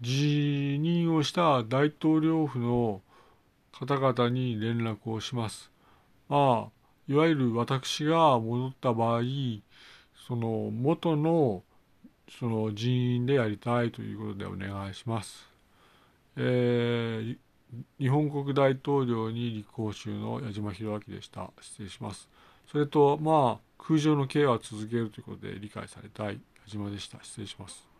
辞任をした大統領府の方々に連絡をします。まあ、いわゆる私が戻った場合、その元のその人員でやりたいということでお願いします。えー、日本国大統領に立候補中の矢島弘明でした。失礼します。それと、まあ、空上の刑は続けるということで理解されたい矢島でした。失礼します。